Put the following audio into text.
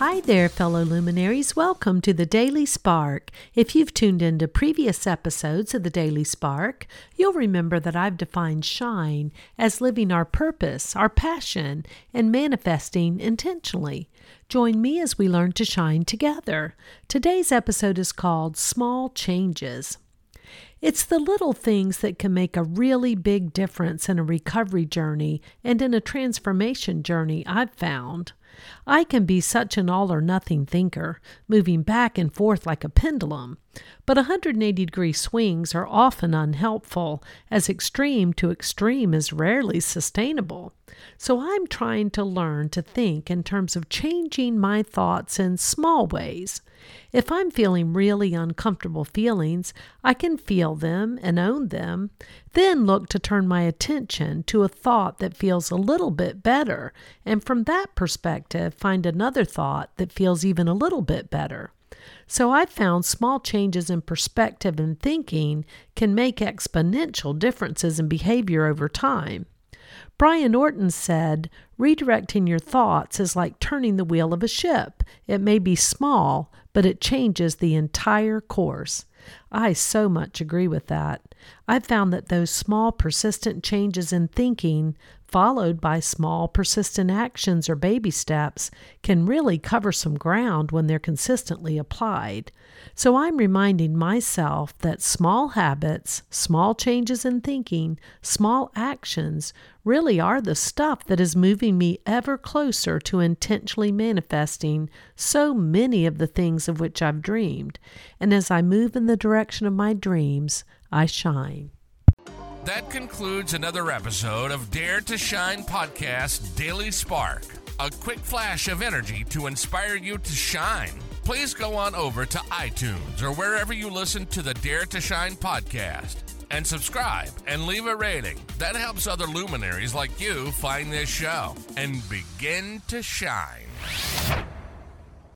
Hi there, fellow luminaries. Welcome to the Daily Spark. If you've tuned into previous episodes of the Daily Spark, you'll remember that I've defined shine as living our purpose, our passion, and manifesting intentionally. Join me as we learn to shine together. Today's episode is called Small Changes. It's the little things that can make a really big difference in a recovery journey and in a transformation journey, I've found. I can be such an all or nothing thinker, moving back and forth like a pendulum. But 180 degree swings are often unhelpful, as extreme to extreme is rarely sustainable. So I'm trying to learn to think in terms of changing my thoughts in small ways. If I'm feeling really uncomfortable feelings, I can feel them and own them, then look to turn my attention to a thought that feels a little bit better, and from that perspective, find another thought that feels even a little bit better. So I've found small changes in perspective and thinking can make exponential differences in behavior over time. Brian Orton said, Redirecting your thoughts is like turning the wheel of a ship. It may be small, but it changes the entire course. I so much agree with that. I've found that those small, persistent changes in thinking, followed by small, persistent actions or baby steps, can really cover some ground when they're consistently applied. So I'm reminding myself that small habits, small changes in thinking, small actions really are the stuff that is moving me ever closer to intentionally manifesting so many of the things of which I've dreamed. And as I move in the direction of my dreams, I shine. That concludes another episode of Dare to Shine Podcast Daily Spark. A quick flash of energy to inspire you to shine. Please go on over to iTunes or wherever you listen to the Dare to Shine podcast and subscribe and leave a rating. That helps other luminaries like you find this show and begin to shine.